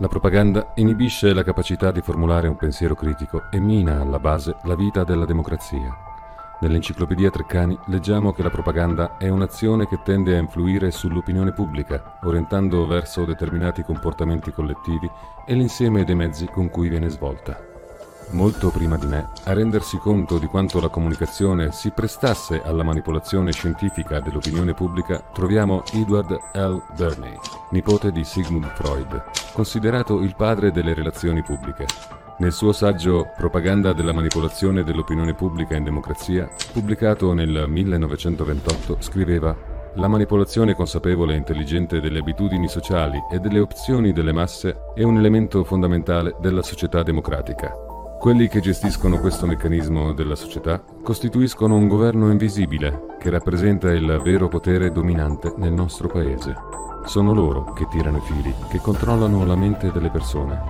La propaganda inibisce la capacità di formulare un pensiero critico e mina alla base la vita della democrazia. Nell'enciclopedia Treccani leggiamo che la propaganda è un'azione che tende a influire sull'opinione pubblica, orientando verso determinati comportamenti collettivi e l'insieme dei mezzi con cui viene svolta molto prima di me, a rendersi conto di quanto la comunicazione si prestasse alla manipolazione scientifica dell'opinione pubblica, troviamo Edward L. Burney, nipote di Sigmund Freud, considerato il padre delle relazioni pubbliche. Nel suo saggio Propaganda della manipolazione dell'opinione pubblica in democrazia, pubblicato nel 1928, scriveva la manipolazione consapevole e intelligente delle abitudini sociali e delle opzioni delle masse è un elemento fondamentale della società democratica. Quelli che gestiscono questo meccanismo della società costituiscono un governo invisibile che rappresenta il vero potere dominante nel nostro paese. Sono loro che tirano i fili, che controllano la mente delle persone.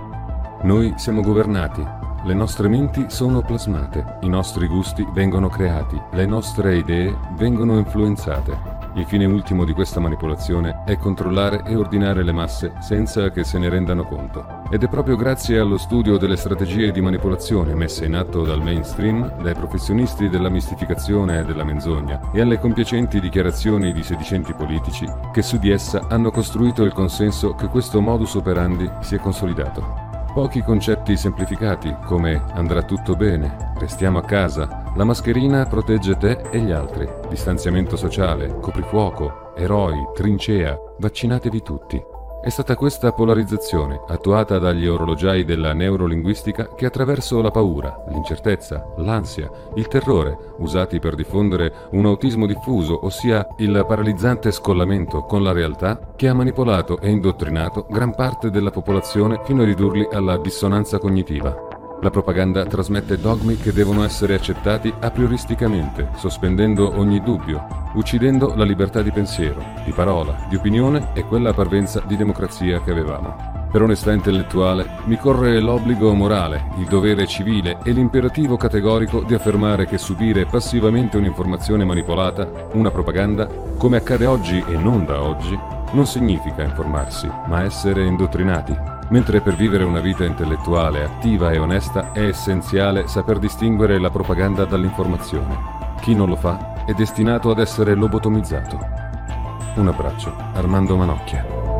Noi siamo governati, le nostre menti sono plasmate, i nostri gusti vengono creati, le nostre idee vengono influenzate. Il fine ultimo di questa manipolazione è controllare e ordinare le masse senza che se ne rendano conto. Ed è proprio grazie allo studio delle strategie di manipolazione messe in atto dal mainstream, dai professionisti della mistificazione e della menzogna e alle compiacenti dichiarazioni di sedicenti politici che su di essa hanno costruito il consenso che questo modus operandi si è consolidato. Pochi concetti semplificati come andrà tutto bene, restiamo a casa, la mascherina protegge te e gli altri, distanziamento sociale, coprifuoco, eroi, trincea, vaccinatevi tutti. È stata questa polarizzazione, attuata dagli orologiai della neurolinguistica, che attraverso la paura, l'incertezza, l'ansia, il terrore, usati per diffondere un autismo diffuso, ossia il paralizzante scollamento con la realtà, che ha manipolato e indottrinato gran parte della popolazione fino a ridurli alla dissonanza cognitiva. La propaganda trasmette dogmi che devono essere accettati a prioristicamente, sospendendo ogni dubbio, uccidendo la libertà di pensiero, di parola, di opinione e quella parvenza di democrazia che avevamo. Per onestà intellettuale mi corre l'obbligo morale, il dovere civile e l'imperativo categorico di affermare che subire passivamente un'informazione manipolata, una propaganda, come accade oggi e non da oggi, non significa informarsi, ma essere indottrinati, mentre per vivere una vita intellettuale attiva e onesta è essenziale saper distinguere la propaganda dall'informazione. Chi non lo fa è destinato ad essere lobotomizzato. Un abbraccio, Armando Manocchia.